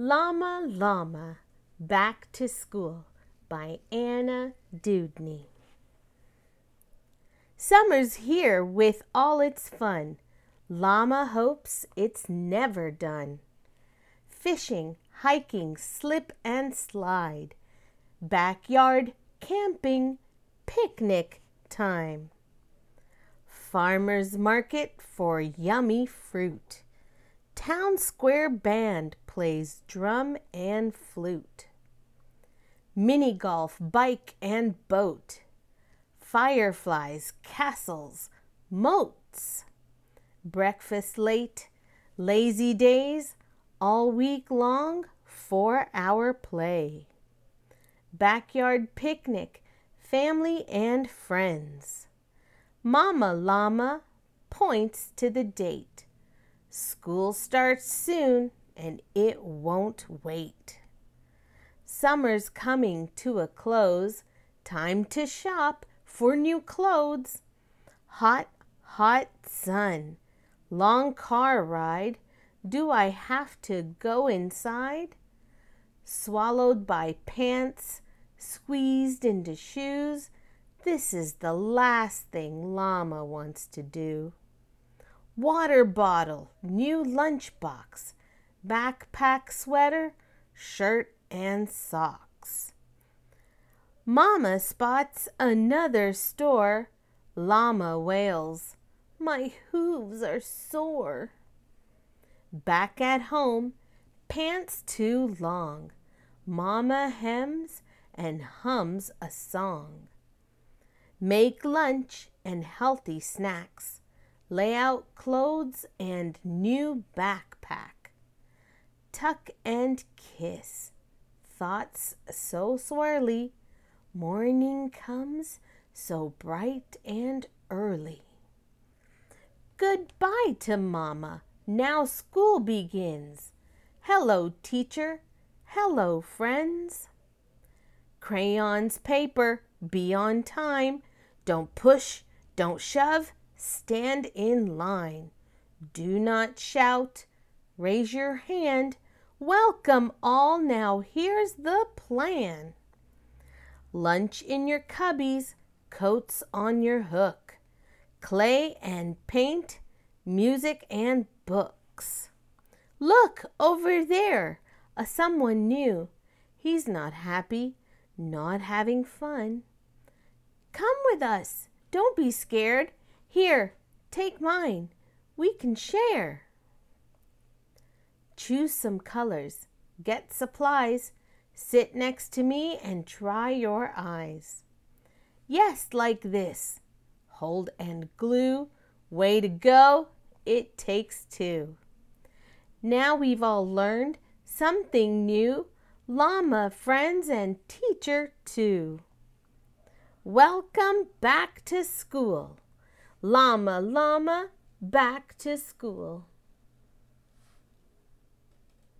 Llama, Llama, Back to School by Anna Dewdney. Summer's here with all its fun. Llama hopes it's never done. Fishing, hiking, slip and slide. Backyard camping, picnic time. Farmer's market for yummy fruit. Town square band plays drum and flute. Mini golf, bike and boat. Fireflies, castles, moats. Breakfast late, lazy days, all week long, four hour play. Backyard picnic, family and friends. Mama Llama points to the date. School starts soon and it won't wait. Summer's coming to a close. Time to shop for new clothes. Hot, hot sun. Long car ride. Do I have to go inside? Swallowed by pants, squeezed into shoes. This is the last thing Llama wants to do water bottle, new lunchbox, backpack sweater, shirt, and socks. Mama spots another store. Llama wails, My hooves are sore. Back at home, pants too long. Mama hems and hums a song. Make lunch and healthy snacks lay out clothes and new backpack. Tuck and kiss, thoughts so swirly, morning comes so bright and early. Goodbye to Mama, now school begins. Hello, teacher. Hello, friends. Crayons, paper, be on time. Don't push, don't shove, Stand in line. Do not shout. Raise your hand. Welcome all. Now here's the plan. Lunch in your cubbies, coats on your hook, clay and paint, music and books. Look over there, a someone new. He's not happy, not having fun. Come with us. Don't be scared. Here, take mine. We can share. Choose some colors. Get supplies. Sit next to me and try your eyes. Yes, like this. Hold and glue. Way to go. It takes two. Now we've all learned something new. Llama, friends, and teacher too. Welcome back to school. Llama, llama, back to school.